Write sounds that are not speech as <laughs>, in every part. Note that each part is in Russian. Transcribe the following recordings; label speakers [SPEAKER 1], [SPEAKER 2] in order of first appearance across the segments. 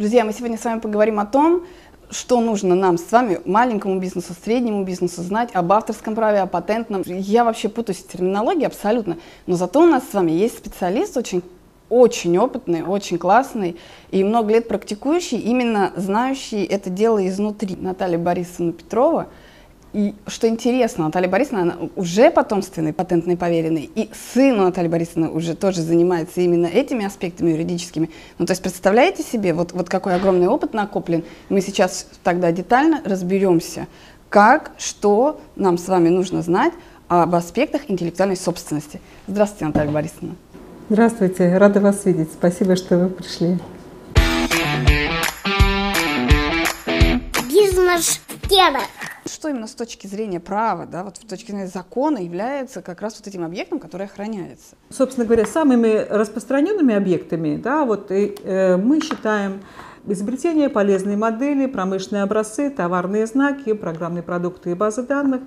[SPEAKER 1] Друзья, мы сегодня с вами поговорим о том, что нужно нам с вами, маленькому бизнесу, среднему бизнесу, знать об авторском праве, о патентном. Я вообще путаюсь в терминологии абсолютно, но зато у нас с вами есть специалист очень очень опытный, очень классный и много лет практикующий, именно знающий это дело изнутри. Наталья Борисовна Петрова – и что интересно, Наталья Борисовна, она уже потомственный патентный поверенный, и сын Натальи Борисовны уже тоже занимается именно этими аспектами юридическими. Ну, то есть представляете себе, вот, вот какой огромный опыт накоплен. Мы сейчас тогда детально разберемся, как, что нам с вами нужно знать об аспектах интеллектуальной собственности. Здравствуйте, Наталья Борисовна.
[SPEAKER 2] Здравствуйте, рада вас видеть. Спасибо, что вы пришли.
[SPEAKER 1] Бизнес-тема что именно с точки зрения права, да, вот с точки зрения закона является как раз вот этим объектом, который охраняется?
[SPEAKER 2] Собственно говоря, самыми распространенными объектами, да, вот и, э, мы считаем изобретения, полезные модели, промышленные образцы, товарные знаки, программные продукты и базы данных,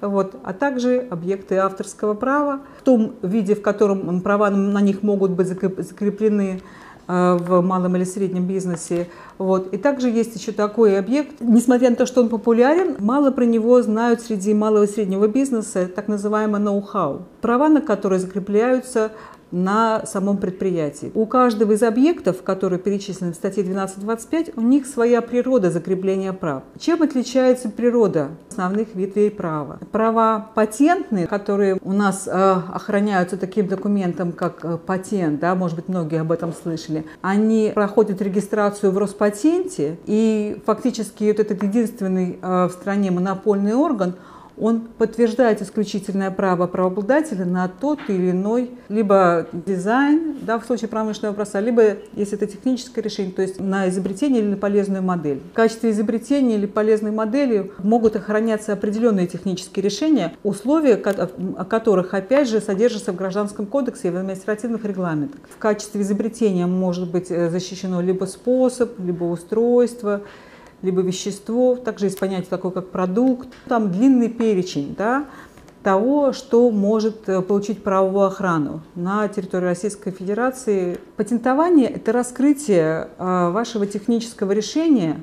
[SPEAKER 2] вот, а также объекты авторского права в том виде, в котором права на них могут быть закреплены Э, в малом или среднем бизнесе. Вот. И также есть еще такой объект, несмотря на то, что он популярен, мало про него знают среди малого и среднего бизнеса, так называемый ноу-хау. Права на которые закрепляются на самом предприятии. У каждого из объектов, которые перечислены в статье 12.25, у них своя природа закрепления прав. Чем отличается природа основных ветвей права? Права патентные, которые у нас э, охраняются таким документом, как э, патент, да, может быть, многие об этом слышали, они проходят регистрацию в Роспатенте, и фактически вот этот единственный э, в стране монопольный орган – он подтверждает исключительное право правообладателя на тот или иной либо дизайн, да, в случае промышленного образца, либо, если это техническое решение, то есть на изобретение или на полезную модель. В качестве изобретения или полезной модели могут охраняться определенные технические решения, условия о которых, опять же, содержатся в Гражданском кодексе и в административных регламентах. В качестве изобретения может быть э, защищено либо способ, либо устройство, либо вещество, также есть понятие такое, как продукт. Там длинный перечень да, того, что может э, получить правовую охрану на территории Российской Федерации. Патентование – это раскрытие э, вашего технического решения,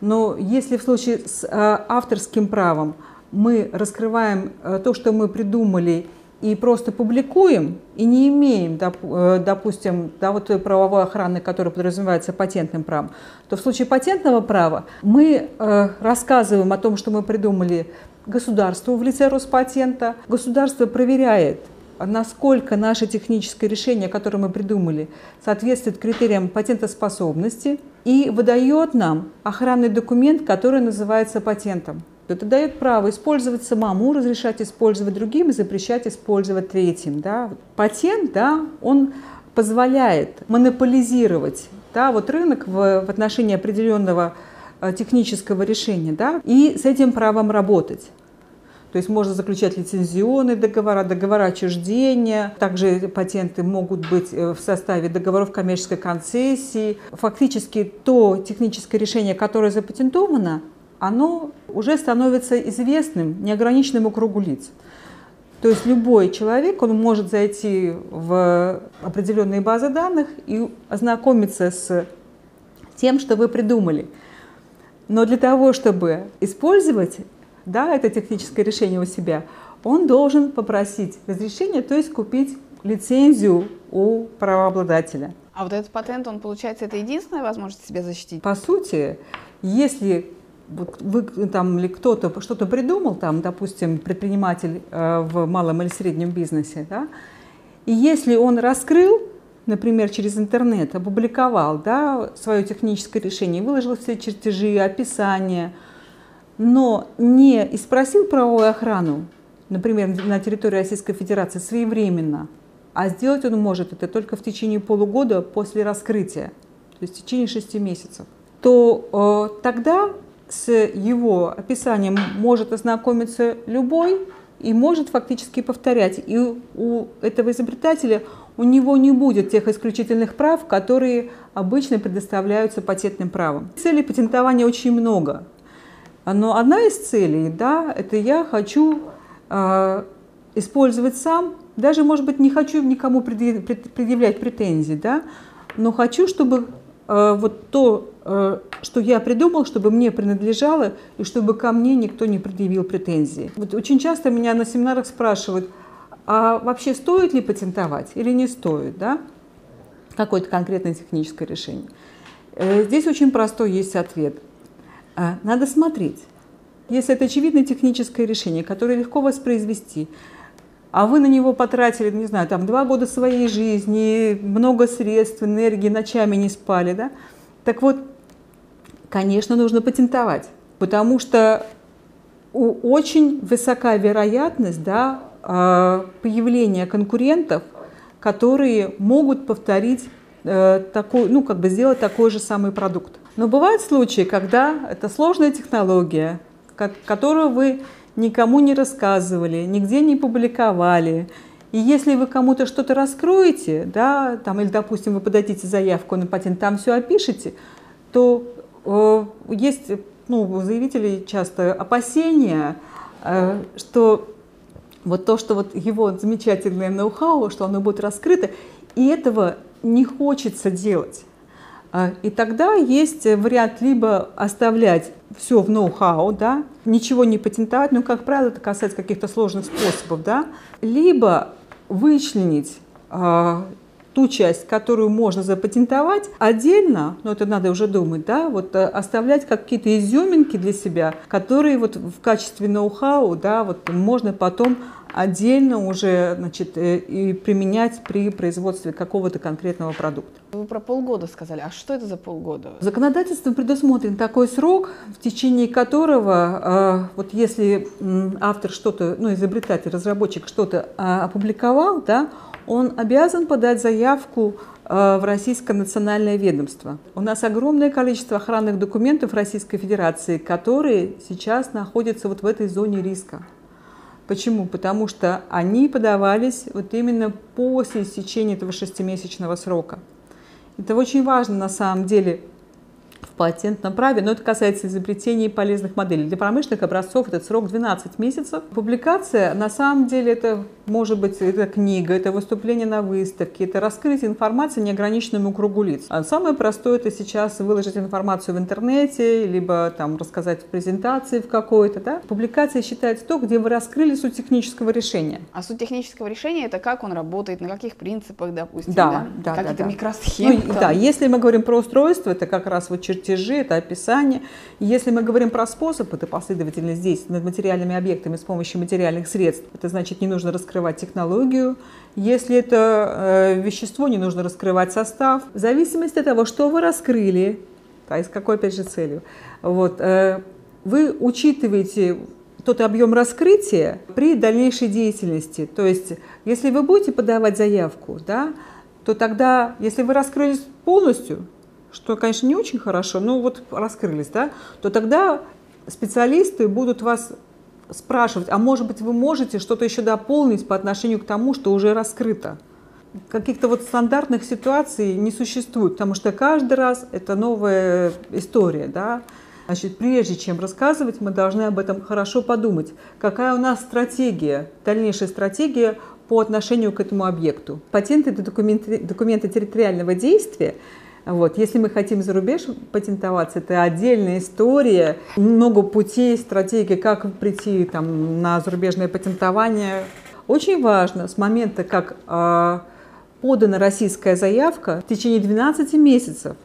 [SPEAKER 2] но если в случае с э, авторским правом мы раскрываем то, что мы придумали, и просто публикуем, и не имеем, э, допустим, да, вот той правовой охраны, которая подразумевается патентным правом, то в случае патентного права мы э, рассказываем о том, что мы придумали государству в лице Роспатента. Государство проверяет, насколько наше техническое решение, которое мы придумали, соответствует критериям патентоспособности и выдает нам охранный документ, который называется патентом. Это дает право использовать самому, разрешать использовать другим и запрещать использовать третьим. Да. Патент, да, он позволяет монополизировать да, вот рынок в, в отношении определенного э, технического решения да, и с этим правом работать. То есть можно заключать лицензионные договора, договора отчуждения. Также патенты могут быть э, в составе договоров коммерческой концессии. Фактически то техническое решение, которое запатентовано, оно уже становится известным неограниченному кругу лиц. То есть любой человек, он может зайти в определенные базы данных и ознакомиться с тем, что вы придумали. Но для того, чтобы использовать да, это техническое решение у себя, он должен попросить разрешения, то есть купить лицензию у правообладателя.
[SPEAKER 1] А вот этот патент, он, получается, это единственная возможность себя защитить?
[SPEAKER 2] По сути, если вот вы там или кто-то что-то придумал, там, допустим, предприниматель э, в малом или среднем бизнесе, да, и если он раскрыл, например, через интернет, опубликовал да, свое техническое решение, выложил все чертежи, описания, но не и спросил правовую охрану, например, на территории Российской Федерации своевременно, а сделать он может это только в течение полугода после раскрытия, то есть в течение шести месяцев, то э, тогда с его описанием может ознакомиться любой и может фактически повторять. И у этого изобретателя у него не будет тех исключительных прав, которые обычно предоставляются патентным правом. Целей патентования очень много. Но одна из целей, да, это я хочу э, использовать сам, даже, может быть, не хочу никому предъявлять претензий, да, но хочу, чтобы э, вот то, что я придумал, чтобы мне принадлежало и чтобы ко мне никто не предъявил претензии. Вот очень часто меня на семинарах спрашивают, а вообще стоит ли патентовать или не стоит, да? Какое-то конкретное техническое решение. Э, здесь очень простой есть ответ. А, надо смотреть. Если это очевидное техническое решение, которое легко воспроизвести, а вы на него потратили, не знаю, там два года своей жизни, много средств, энергии, ночами не спали, да, так вот, конечно, нужно патентовать, потому что очень высока вероятность да, а, появления конкурентов, которые могут повторить э, такой, ну, как бы сделать такой же самый продукт. Но бывают случаи, когда это сложная технология, которую вы никому не рассказывали, нигде не публиковали. И если вы кому-то что-то раскроете, да, там, или, допустим, вы подадите заявку на патент, там все опишете, то э, есть ну, у заявителей часто опасения, э, что вот то, что вот его замечательное ноу-хау, что оно будет раскрыто, и этого не хочется делать. А, и тогда есть вариант либо оставлять все в ноу-хау, да, ничего не патентовать, но, как правило, это касается каких-то сложных способов, да, либо вычленить э, ту часть, которую можно запатентовать, отдельно, но это надо уже думать, да, вот э, оставлять какие-то изюминки для себя, которые вот в качестве ноу-хау, да, вот можно потом отдельно уже значит, э, и применять при производстве какого-то конкретного продукта.
[SPEAKER 1] Вы про полгода сказали. А что это за полгода?
[SPEAKER 2] Законодательством предусмотрен такой срок, в течение которого, э, вот если автор что-то, ну, изобретатель, разработчик что-то опубликовал, да, он обязан подать заявку э, в Российское национальное ведомство. У нас огромное количество охранных документов Российской Федерации, которые сейчас находятся вот в этой зоне риска. Почему? Потому что они подавались вот именно после истечения этого шестимесячного срока. Это очень важно на самом деле в патентном праве, но это касается изобретений полезных моделей. Для промышленных образцов этот срок 12 месяцев. Публикация, на самом деле, это может быть это книга, это выступление на выставке, это раскрытие информации неограниченному кругу лиц. А самое простое это сейчас выложить информацию в интернете, либо там рассказать в презентации в какой-то. Да? Публикация считается то, где вы раскрыли суть технического решения.
[SPEAKER 1] А суть технического решения это как он работает, на каких принципах, допустим,
[SPEAKER 2] да, да, да
[SPEAKER 1] какие-то
[SPEAKER 2] да, да.
[SPEAKER 1] микросхемы.
[SPEAKER 2] Ну, да, если мы говорим про устройство, это как раз вот чертежи, это описание. Если мы говорим про способ, это последовательность действий над материальными объектами с помощью материальных средств, это значит не нужно раскрывать технологию. Если это э, вещество, не нужно раскрывать состав. В зависимости от того, что вы раскрыли, да, и с какой, опять же, целью, вот, э, вы учитываете тот объем раскрытия при дальнейшей деятельности. То есть, если вы будете подавать заявку, да, то тогда, если вы раскрылись полностью, что, конечно, не очень хорошо, но вот раскрылись, да, то тогда специалисты будут вас спрашивать, а может быть вы можете что-то еще дополнить по отношению к тому, что уже раскрыто. Каких-то вот стандартных ситуаций не существует, потому что каждый раз это новая история, да. Значит, прежде чем рассказывать, мы должны об этом хорошо подумать. Какая у нас стратегия, дальнейшая стратегия по отношению к этому объекту. Патент – это документы, документы территориального действия, вот. Если мы хотим за рубеж патентоваться, это отдельная история, много путей, стратегий, как прийти там, на зарубежное патентование. Очень важно с момента, как э, подана российская заявка, в течение 12 месяцев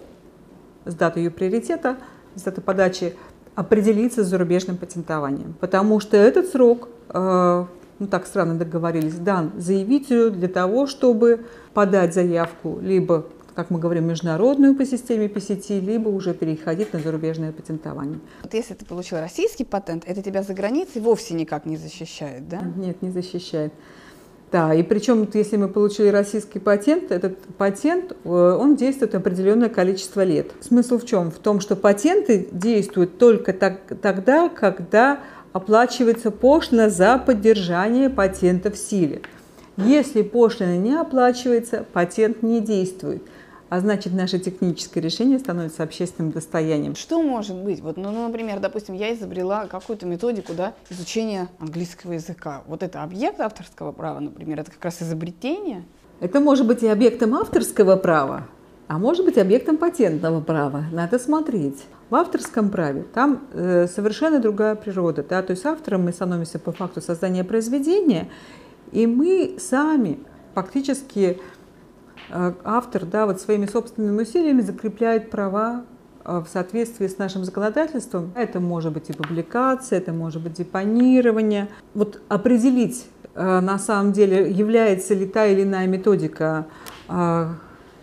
[SPEAKER 2] с даты ее приоритета, с даты подачи, определиться с зарубежным патентованием. Потому что этот срок, э, ну так странно договорились, дан заявителю для того, чтобы подать заявку либо как мы говорим, международную по системе PCT, либо уже переходить на зарубежное патентование.
[SPEAKER 1] Вот если ты получил российский патент, это тебя за границей вовсе никак не защищает, да?
[SPEAKER 2] Нет, не защищает. Да, и причем, если мы получили российский патент, этот патент, э, он действует определенное количество лет. Смысл в чем? В том, что патенты действуют только так, тогда, когда оплачивается пошлина за поддержание патента в силе. Если пошлина не оплачивается, патент не действует а значит, наше техническое решение становится общественным достоянием.
[SPEAKER 1] Что может быть? Вот, ну, например, допустим, я изобрела какую-то методику да, изучения английского языка. Вот это объект авторского права, например, это как раз изобретение.
[SPEAKER 2] Это может быть и объектом авторского права, а может быть объектом патентного права. Надо смотреть. В авторском праве там э, совершенно другая природа. Да? То есть автором мы становимся по факту создания произведения, и мы сами фактически автор да, вот своими собственными усилиями закрепляет права э, в соответствии с нашим законодательством. Это может быть и публикация, это может быть депонирование. Вот определить э, на самом деле, является ли та или иная методика э,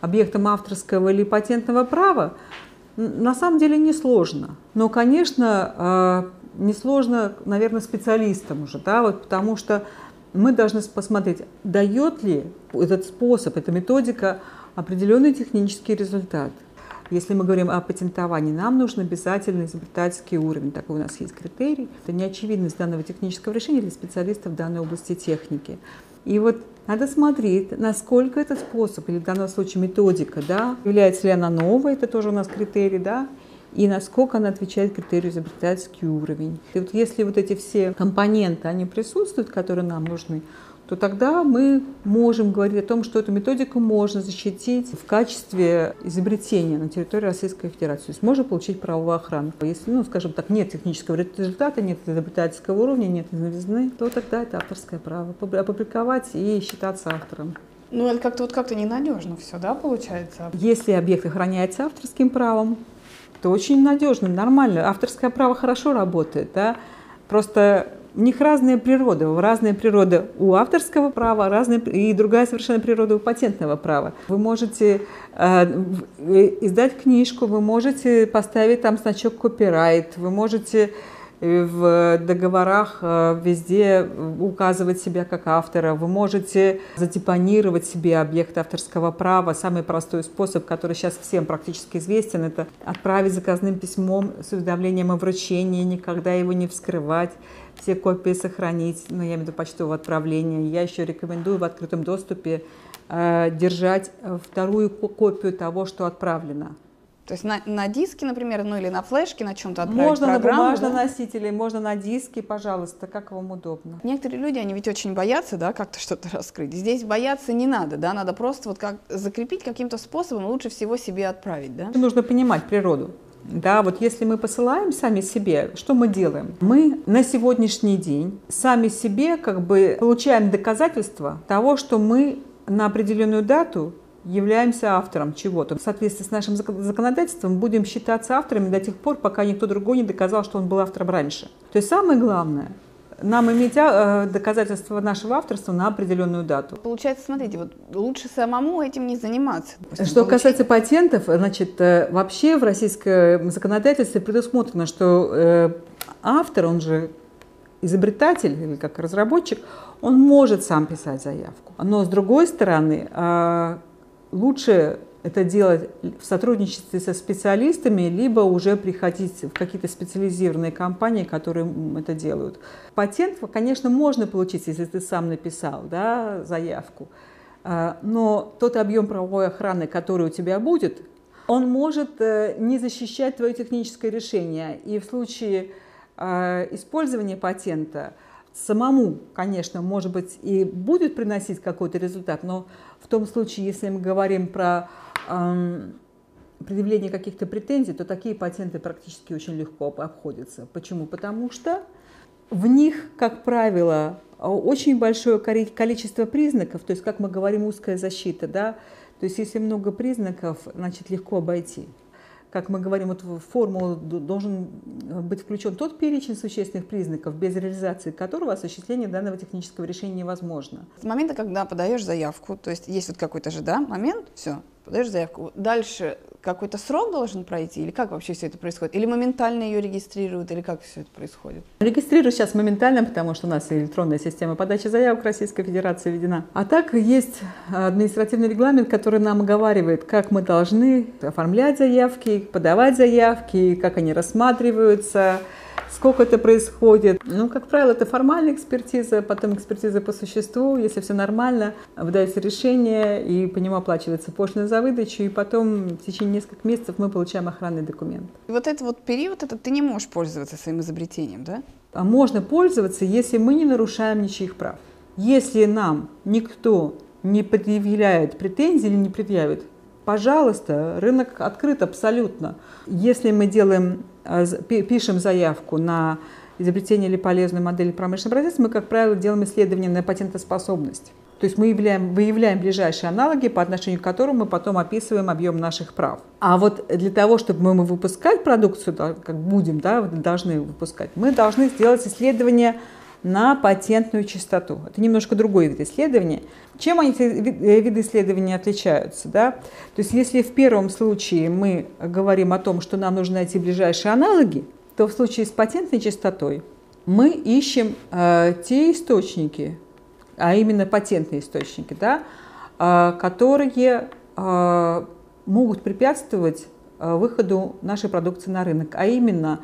[SPEAKER 2] объектом авторского или патентного права, на самом деле несложно. Но, конечно, несложно, наверное, специалистам уже, да, вот, потому что мы должны посмотреть, дает ли этот способ, эта методика определенный технический результат. Если мы говорим о патентовании, нам нужен обязательно изобретательский уровень. Такой у нас есть критерий. Это неочевидность данного технического решения для специалистов данной области техники. И вот надо смотреть, насколько этот способ, или в данном случае методика, да, является ли она новой, это тоже у нас критерий, да, и насколько она отвечает критерию изобретательский уровень. И вот если вот эти все компоненты, они присутствуют, которые нам нужны, то тогда мы можем говорить о том, что эту методику можно защитить в качестве изобретения на территории Российской Федерации. То есть можно получить правовую охрану. Если, ну, скажем так, нет технического результата, нет изобретательского уровня, нет новизны, то тогда это авторское право. Опубликовать и считаться автором.
[SPEAKER 1] Ну, это как-то вот как-то ненадежно все, да, получается?
[SPEAKER 2] Если объект охраняется авторским правом, то очень надежно, нормально. Авторское право хорошо работает, да. Просто у них разная природа, разная природа у авторского права, разная и другая совершенно природа у патентного права. Вы можете э, издать книжку, вы можете поставить там значок копирайт, вы можете в договорах э, везде указывать себя как автора. Вы можете задепонировать себе объект авторского права. Самый простой способ, который сейчас всем практически известен, это отправить заказным письмом с уведомлением о вручении, никогда его не вскрывать, все копии сохранить, ну, я имею в виду почтового отправления. Я еще рекомендую в открытом доступе э, держать вторую копию того, что отправлено.
[SPEAKER 1] То есть на, на диске, например, ну или на флешке на чем-то отправить
[SPEAKER 2] Можно
[SPEAKER 1] программу,
[SPEAKER 2] на бумажном да? носителе, можно на диске, пожалуйста, как вам удобно.
[SPEAKER 1] Некоторые люди, они ведь очень боятся, да, как-то что-то <laughs> раскрыть. Здесь бояться не надо, да, надо просто вот как закрепить каким-то способом, лучше всего себе отправить, да.
[SPEAKER 2] Нужно понимать природу. Да, вот если мы посылаем сами себе, что мы делаем? Мы на сегодняшний день сами себе как бы получаем доказательства того, что мы на определенную дату являемся автором чего-то. В соответствии с нашим законодательством будем считаться авторами до тех пор, пока никто другой не доказал, что он был автором раньше. То есть самое главное нам иметь а, доказательства нашего авторства на определенную дату.
[SPEAKER 1] Получается, смотрите, вот лучше самому этим не заниматься.
[SPEAKER 2] Допустим, что получить... касается патентов, значит, э, вообще в российском законодательстве предусмотрено, что э, автор, он же изобретатель или как разработчик, он может сам писать заявку. Но с другой стороны, а, лучше это делать в сотрудничестве со специалистами, либо уже приходить в какие-то специализированные компании, которые это делают. Патент, конечно, можно получить, если ты сам написал да, заявку, а, но тот объем правовой охраны, который у тебя будет, он может э, не защищать твое техническое решение. И в случае а, использования патента самому, конечно, может быть, и будет приносить какой-то результат, но в том случае, если мы говорим про эм, предъявление каких-то претензий, то такие патенты практически очень легко обходятся. Почему? Потому что в них, как правило, очень большое количество признаков, то есть, как мы говорим, узкая защита, да, то есть, если много признаков, значит, легко обойти как мы говорим, вот в формулу должен быть включен тот перечень существенных признаков, без реализации которого осуществление данного технического решения невозможно.
[SPEAKER 1] С момента, когда подаешь заявку, то есть есть вот какой-то же да, момент, все, подаешь заявку. Дальше какой-то срок должен пройти, или как вообще все это происходит? Или моментально ее регистрируют, или как все это происходит?
[SPEAKER 2] Регистрируют сейчас моментально, потому что у нас электронная система подачи заявок Российской Федерации введена. А так есть административный регламент, который нам оговаривает, как мы должны оформлять заявки, подавать заявки, как они рассматриваются, сколько это происходит. Ну, как правило, это формальная экспертиза, потом экспертиза по существу. Если все нормально, выдается решение, и по нему оплачивается пошлина за выдачу, и потом в течение нескольких месяцев мы получаем охранный документ.
[SPEAKER 1] И вот этот вот период, это ты не можешь пользоваться своим изобретением, да?
[SPEAKER 2] А можно пользоваться, если мы не нарушаем ничьих прав. Если нам никто не предъявляет претензий или не предъявит, пожалуйста, рынок открыт абсолютно. Если мы делаем, э, пишем заявку на изобретение или полезную модель промышленного производства, мы, как правило, делаем исследование на патентоспособность. То есть мы являем, выявляем ближайшие аналоги, по отношению к которым мы потом описываем объем наших прав. А вот для того, чтобы мы выпускать продукцию, как будем, да, должны выпускать, мы должны сделать исследование на патентную частоту. Это немножко другой вид исследования. Чем они, эти э, виды исследования отличаются? Да? То есть если в первом случае мы говорим о том, что нам нужно найти ближайшие аналоги, то в случае с патентной частотой мы ищем э, те источники, а именно патентные источники, да, э, которые э, могут препятствовать э, выходу нашей продукции на рынок, а именно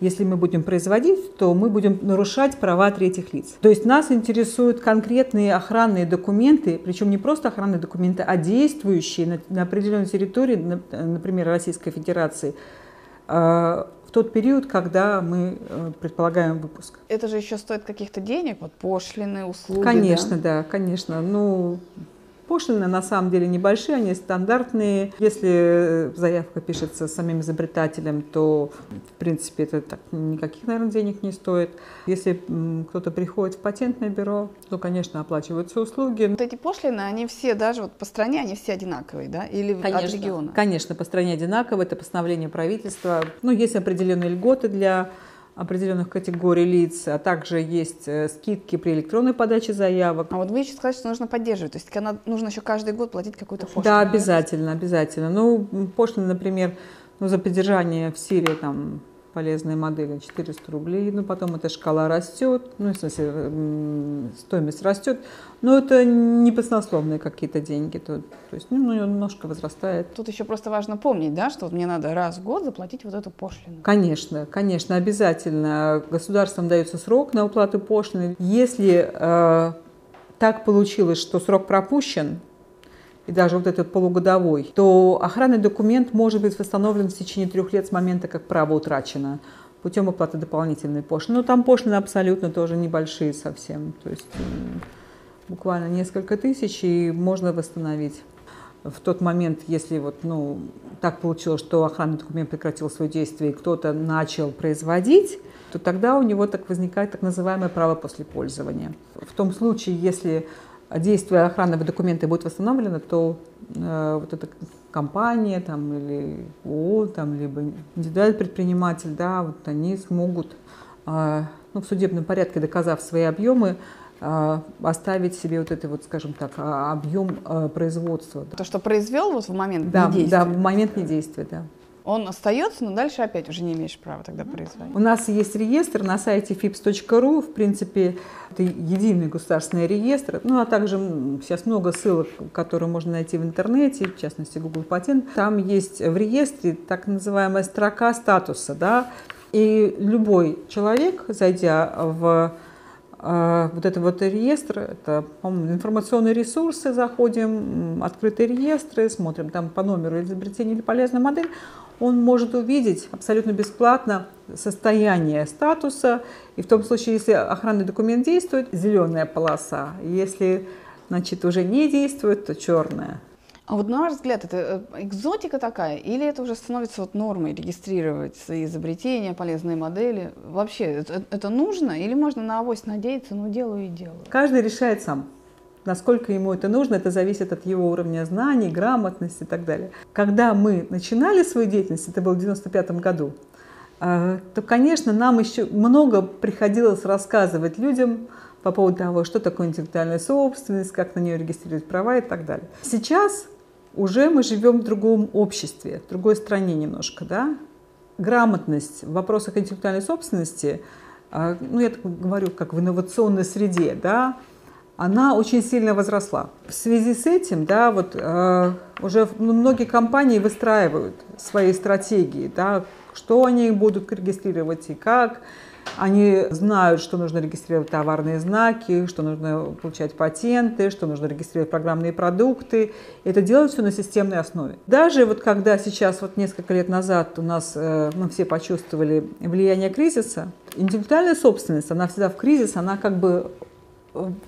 [SPEAKER 2] если мы будем производить, то мы будем нарушать права третьих лиц. То есть нас интересуют конкретные охранные документы, причем не просто охранные документы, а действующие на, на определенной территории, например, Российской Федерации, э, в тот период, когда мы э, предполагаем выпуск.
[SPEAKER 1] Это же еще стоит каких-то денег, вот пошлины, услуги.
[SPEAKER 2] Конечно, да, да конечно. Ну, Пошлины на самом деле небольшие, они стандартные. Если заявка пишется самим изобретателем, то в принципе это так, никаких, наверное, денег не стоит. Если кто-то приходит в патентное бюро, то, конечно, оплачиваются услуги.
[SPEAKER 1] Вот эти пошлины, они все даже вот по стране, они все одинаковые, да? Или конечно, от региона?
[SPEAKER 2] Конечно, по стране одинаковые. Это постановление правительства. Ну, есть определенные льготы для определенных категорий лиц, а также есть э, скидки при электронной подаче заявок.
[SPEAKER 1] А вот вы еще сказали, что нужно поддерживать, то есть она, нужно еще каждый год платить какую-то пошлину?
[SPEAKER 2] Да, обязательно, обязательно. Ну, пошлина, например, ну, за поддержание в Сирии там полезные модели 400 рублей, ну потом эта шкала растет, ну в смысле стоимость растет, но это не баснословные какие-то деньги, то, то есть ну, немножко возрастает.
[SPEAKER 1] Тут еще просто важно помнить, да, что вот мне надо раз в год заплатить вот эту пошлину.
[SPEAKER 2] Конечно, конечно, обязательно. Государством дается срок на уплату пошлины. Если э, так получилось, что срок пропущен, и даже вот этот полугодовой, то охранный документ может быть восстановлен в течение трех лет с момента, как право утрачено путем оплаты дополнительной пошлины. Но там пошлины абсолютно тоже небольшие совсем. То есть буквально несколько тысяч, и можно восстановить. В тот момент, если вот, ну, так получилось, что охранный документ прекратил свое действие, и кто-то начал производить, то тогда у него так возникает так называемое право после пользования. В том случае, если действие охранного документа будет восстановлено, то э, вот эта компания там, или ООО, там, либо индивидуальный предприниматель, да, вот они смогут э, ну, в судебном порядке, доказав свои объемы, э, оставить себе вот это вот, скажем так, а, объем э, производства.
[SPEAKER 1] То, что произвел вот в момент
[SPEAKER 2] да,
[SPEAKER 1] недействия?
[SPEAKER 2] Да, в момент недействия, да
[SPEAKER 1] он остается, но дальше опять уже не имеешь права тогда производить.
[SPEAKER 2] У нас есть реестр на сайте fips.ru, в принципе, это единый государственный реестр, ну а также сейчас много ссылок, которые можно найти в интернете, в частности Google Патент. Там есть в реестре так называемая строка статуса, да, и любой человек, зайдя в э, вот это вот реестр, это, по-моему, информационные ресурсы, заходим, открытые реестры, смотрим там по номеру изобретения или полезная модель, он может увидеть абсолютно бесплатно состояние статуса. И в том случае, если охранный документ действует, зеленая полоса. Если значит, уже не действует, то черная.
[SPEAKER 1] А вот на ваш взгляд, это э, экзотика такая, или это уже становится вот нормой регистрировать свои изобретения, полезные модели? Вообще, это, это нужно или можно на авось надеяться, ну делаю и делаю?
[SPEAKER 2] Каждый решает сам. Насколько ему это нужно, это зависит от его уровня знаний, грамотности и так далее. Когда мы начинали свою деятельность, это было в 1995 году, э, то, конечно, нам еще много приходилось рассказывать людям по поводу того, что такое интеллектуальная собственность, как на нее регистрировать права и так далее. Сейчас уже мы живем в другом обществе, в другой стране немножко, да? Грамотность в вопросах интеллектуальной собственности, э, ну, я так говорю, как в инновационной среде, да, она очень сильно возросла. В связи с этим, да, вот э, уже многие компании выстраивают свои стратегии, да, что они будут регистрировать и как. Они знают, что нужно регистрировать товарные знаки, что нужно получать патенты, что нужно регистрировать программные продукты. Это делают все на системной основе. Даже вот когда сейчас, вот несколько лет назад у нас э, мы все почувствовали влияние кризиса, интеллектуальная собственность, она всегда в кризис, она как бы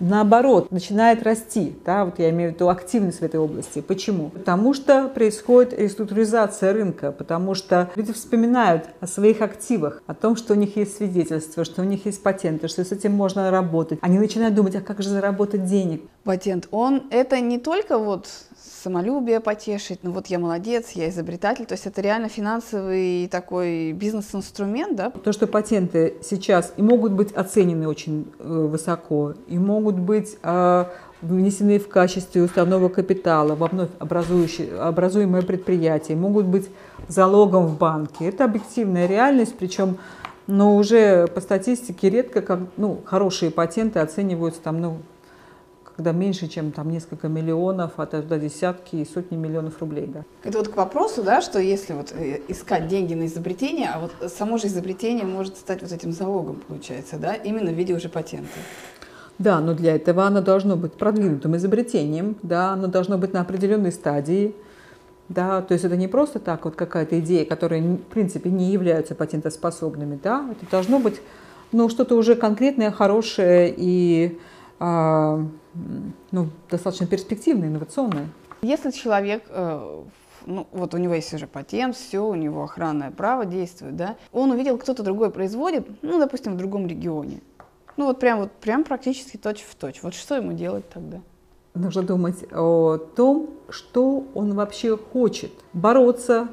[SPEAKER 2] наоборот, начинает расти. Да, вот я имею в виду активность в этой области. Почему? Потому что происходит реструктуризация рынка, потому что люди вспоминают о своих активах, о том, что у них есть свидетельства, что у них есть патенты, что с этим можно работать. Они начинают думать, а как же заработать денег?
[SPEAKER 1] Патент, он это не только вот самолюбие потешить, ну вот я молодец, я изобретатель, то есть это реально финансовый такой бизнес-инструмент, да?
[SPEAKER 2] То, что патенты сейчас и могут быть оценены очень э, высоко, и могут быть э, внесены в качестве уставного капитала в вновь образуемое предприятие, могут быть залогом в банке. Это объективная реальность, причем но уже по статистике редко как ну, хорошие патенты оцениваются там, ну, когда меньше, чем там несколько миллионов, а тогда десятки и сотни миллионов рублей. Да.
[SPEAKER 1] Это вот к вопросу, да, что если вот э, искать деньги на изобретение, а вот само же изобретение может стать вот этим залогом, получается, да, именно в виде уже патента.
[SPEAKER 2] Да, но для этого оно должно быть продвинутым изобретением, да, оно должно быть на определенной стадии, да, то есть это не просто так вот какая-то идея, которая, в принципе, не являются патентоспособными, да, это должно быть, ну, что-то уже конкретное, хорошее и а, ну, достаточно перспективное, инновационное.
[SPEAKER 1] Если человек э, ну, вот у него есть уже патент, все, у него охранное право действует, да, он увидел, кто-то другой производит, ну, допустим, в другом регионе. Ну, вот прям, вот прям практически точь в точь. Вот что ему делать тогда?
[SPEAKER 2] Нужно думать о том, что он вообще хочет. Бороться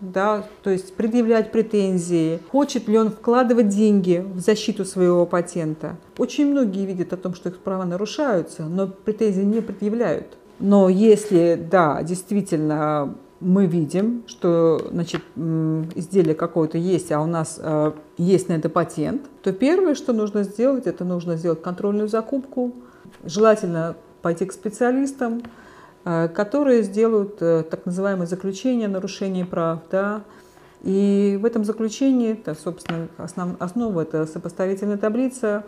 [SPEAKER 2] да, то есть предъявлять претензии, хочет ли он вкладывать деньги в защиту своего патента. Очень многие видят о том, что их права нарушаются, но претензии не предъявляют. Но если, да, действительно мы видим, что значит, изделие какое-то есть, а у нас э, есть на это патент, то первое, что нужно сделать, это нужно сделать контрольную закупку, желательно пойти к специалистам, которые сделают э, так называемое заключение о нарушении прав. Да? И в этом заключении, это, собственно, основ, основа – это сопоставительная таблица,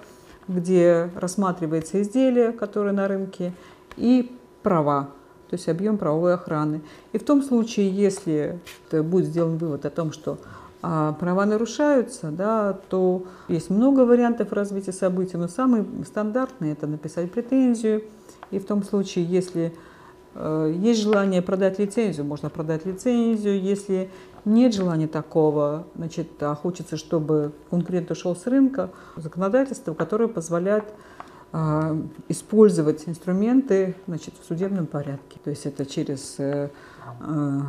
[SPEAKER 2] где рассматривается изделие, которое на рынке, и права, то есть объем правовой охраны. И в том случае, если будет сделан вывод о том, что а, права нарушаются, да, то есть много вариантов развития событий, но самый стандартный – это написать претензию. И в том случае, если Э, есть желание продать лицензию, можно продать лицензию. Если нет желания такого, значит, а хочется, чтобы конкурент ушел с рынка, законодательство, которое позволяет э, использовать инструменты значит, в судебном порядке. То есть это через э, э,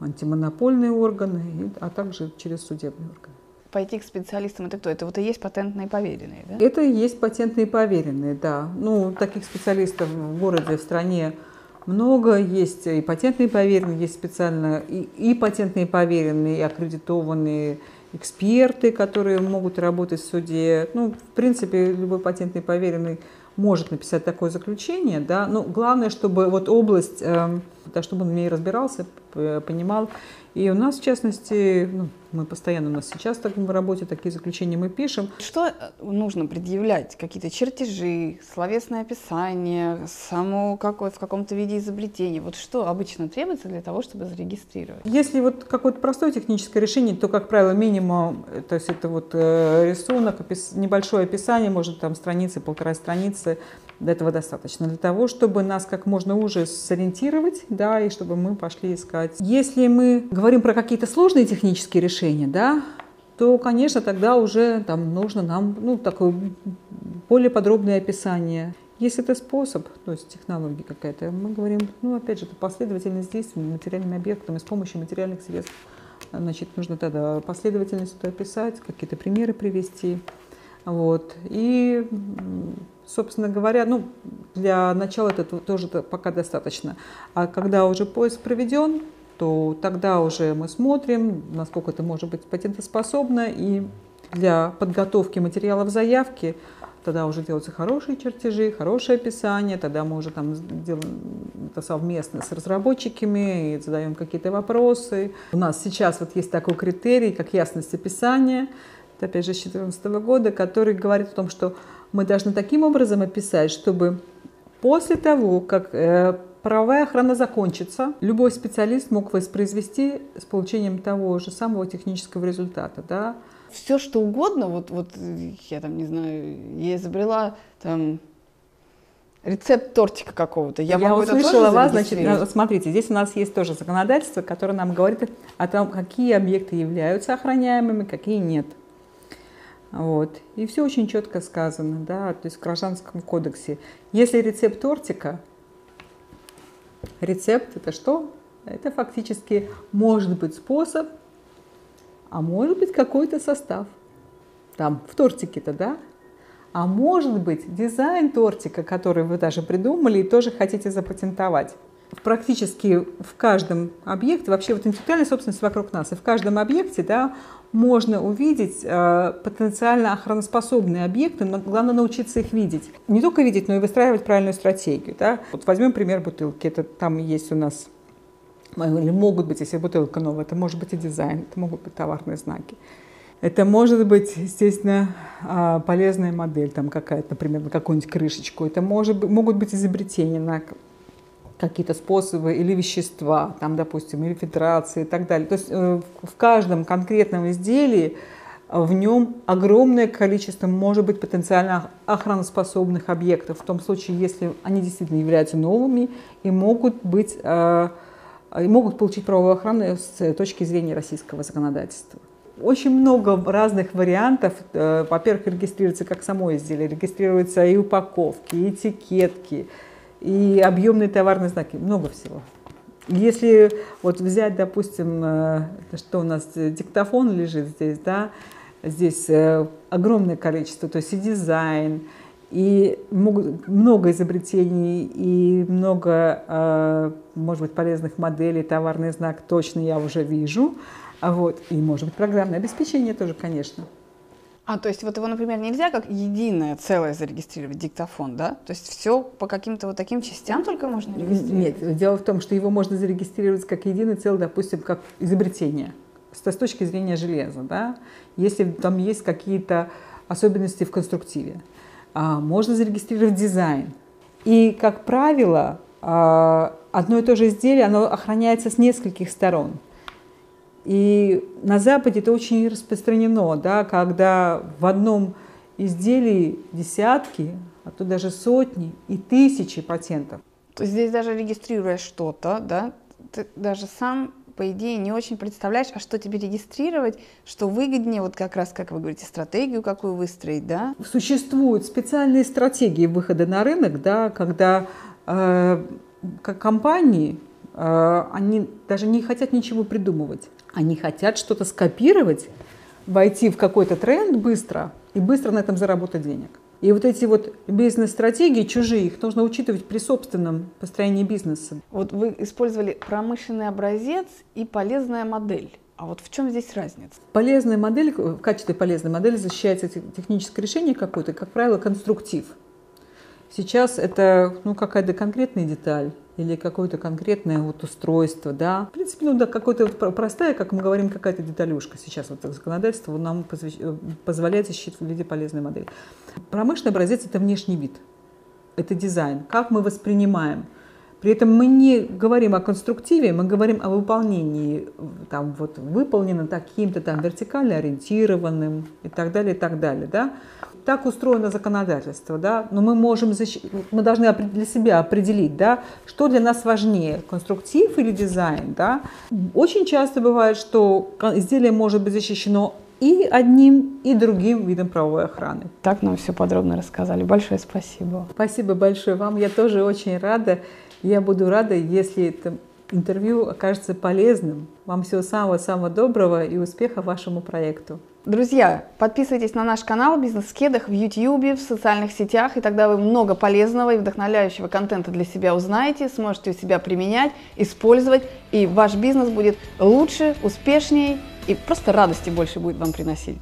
[SPEAKER 2] антимонопольные органы, а также через судебные органы.
[SPEAKER 1] Пойти к специалистам это кто? Это вот и есть патентные поверенные, да?
[SPEAKER 2] Это и есть патентные поверенные, да. Ну, таких специалистов в городе, в стране много, есть и патентные поверенные, есть специально и, и патентные поверенные, и аккредитованные эксперты, которые могут работать в суде. Ну, в принципе, любой патентный поверенный может написать такое заключение, да, но главное, чтобы вот область, э, да, чтобы он в ней разбирался, понимал, и у нас, в частности, ну, мы постоянно, у нас сейчас так в работе такие заключения мы пишем.
[SPEAKER 1] Что э, нужно предъявлять? Какие-то чертежи, словесное описание, само какое, в каком-то виде изобретение? Вот что обычно требуется для того, чтобы зарегистрировать?
[SPEAKER 2] Если вот какое-то простое техническое решение, то, как правило, минимум, то есть это вот э, рисунок, небольшое описание, может там страницы, полтора страницы, этого достаточно для того, чтобы нас как можно уже сориентировать, да, и чтобы мы пошли искать. Если мы говорим про какие-то сложные технические решения, да, то, конечно, тогда уже там нужно нам ну, такое более подробное описание. Если это способ, то есть технология какая-то, мы говорим, ну, опять же, это последовательность действий материальными объектами с помощью материальных средств. Значит, нужно тогда последовательность это описать, какие-то примеры привести. Вот. И собственно говоря, ну, для начала это тоже пока достаточно. А когда уже поиск проведен, то тогда уже мы смотрим, насколько это может быть патентоспособно, и для подготовки материалов заявки тогда уже делаются хорошие чертежи, хорошее описание, тогда мы уже там делаем это совместно с разработчиками и задаем какие-то вопросы. У нас сейчас вот есть такой критерий, как ясность описания, это опять же с 2014 года, который говорит о том, что мы должны таким образом описать, чтобы после того, как э, правовая охрана закончится, любой специалист мог воспроизвести с получением того же самого технического результата. Да?
[SPEAKER 1] Все что угодно, вот, вот я там не знаю, я изобрела там рецепт тортика какого-то.
[SPEAKER 2] Я, Я услышала вас, значит, э, смотрите, здесь у нас есть тоже законодательство, которое нам говорит о том, какие объекты являются охраняемыми, какие нет. Вот. И все очень четко сказано, да, то есть в Гражданском кодексе. Если рецепт тортика, рецепт это что? Это фактически может быть способ, а может быть какой-то состав. Там в тортике-то, да? А может быть дизайн тортика, который вы даже придумали и тоже хотите запатентовать. Практически в каждом объекте, вообще вот интеллектуальная собственность вокруг нас, и в каждом объекте да, можно увидеть э, потенциально охраноспособные объекты, но главное научиться их видеть. Не только видеть, но и выстраивать правильную стратегию. Да? Вот возьмем пример бутылки. Это там есть у нас, или могут быть, если бутылка новая, это может быть и дизайн, это могут быть товарные знаки. Это может быть, естественно, а, полезная модель, там какая-то, например, на какую-нибудь крышечку. Это может, могут быть изобретения на какие-то способы или вещества, там, допустим, или фильтрации и так далее. То есть э, в каждом конкретном изделии э, в нем огромное количество, может быть, потенциально охраноспособных объектов, в том случае, если они действительно являются новыми и могут быть э, и могут получить правовую охрану с точки зрения российского законодательства очень много разных вариантов. Во-первых, регистрируется как само изделие, регистрируются и упаковки, и этикетки, и объемные товарные знаки, много всего. Если вот взять, допустим, э, что у нас диктофон лежит здесь, да, здесь э, огромное количество, то есть и дизайн, и много изобретений, и много, может быть, полезных моделей, товарный знак точно я уже вижу. А вот. И, может быть, программное обеспечение тоже, конечно.
[SPEAKER 1] А, то есть вот его, например, нельзя как единое целое зарегистрировать, диктофон, да? То есть все по каким-то вот таким частям только можно регистрировать?
[SPEAKER 2] Нет, дело в том, что его можно зарегистрировать как единое целое, допустим, как изобретение с точки зрения железа, да? Если там есть какие-то особенности в конструктиве. А, можно зарегистрировать дизайн. И, как правило, а, одно и то же изделие, оно охраняется с нескольких сторон. И на Западе это очень распространено, да, когда в одном изделии десятки, а то даже сотни и тысячи патентов.
[SPEAKER 1] То есть здесь даже регистрируя что-то, да, ты даже сам по идее, не очень представляешь, а что тебе регистрировать, что выгоднее, вот как раз, как вы говорите, стратегию какую выстроить, да?
[SPEAKER 2] Существуют специальные стратегии выхода на рынок, да, когда э, компании, э, они даже не хотят ничего придумывать. Они хотят что-то скопировать, войти в какой-то тренд быстро и быстро на этом заработать денег. И вот эти вот бизнес-стратегии чужие, их нужно учитывать при собственном построении бизнеса.
[SPEAKER 1] Вот вы использовали промышленный образец и полезная модель. А вот в чем здесь разница?
[SPEAKER 2] Полезная модель, в качестве полезной модели защищается техническое решение какое-то, как правило, конструктив. Сейчас это ну, какая-то конкретная деталь или какое-то конкретное вот устройство, да. В принципе, ну да, какое-то вот простая, как мы говорим, какая-то деталюшка сейчас вот законодательство нам э, позволяет защитить в виде полезной модели. Промышленный образец – это внешний вид, это дизайн, как мы воспринимаем. При этом мы не говорим о конструктиве, мы говорим о выполнении, там вот выполнено таким-то там вертикально ориентированным и так далее, и так далее, да так устроено законодательство, да, но мы можем, мы должны для себя определить, да, что для нас важнее, конструктив или дизайн, да. Очень часто бывает, что изделие может быть защищено и одним, и другим видом правовой охраны.
[SPEAKER 1] Так нам все подробно рассказали. Большое спасибо.
[SPEAKER 2] Спасибо большое вам. Я тоже очень рада. Я буду рада, если это интервью окажется полезным. Вам всего самого-самого доброго и успеха вашему проекту.
[SPEAKER 1] Друзья, подписывайтесь на наш канал «Бизнес в кедах» в YouTube, в социальных сетях, и тогда вы много полезного и вдохновляющего контента для себя узнаете, сможете у себя применять, использовать, и ваш бизнес будет лучше, успешнее и просто радости больше будет вам приносить.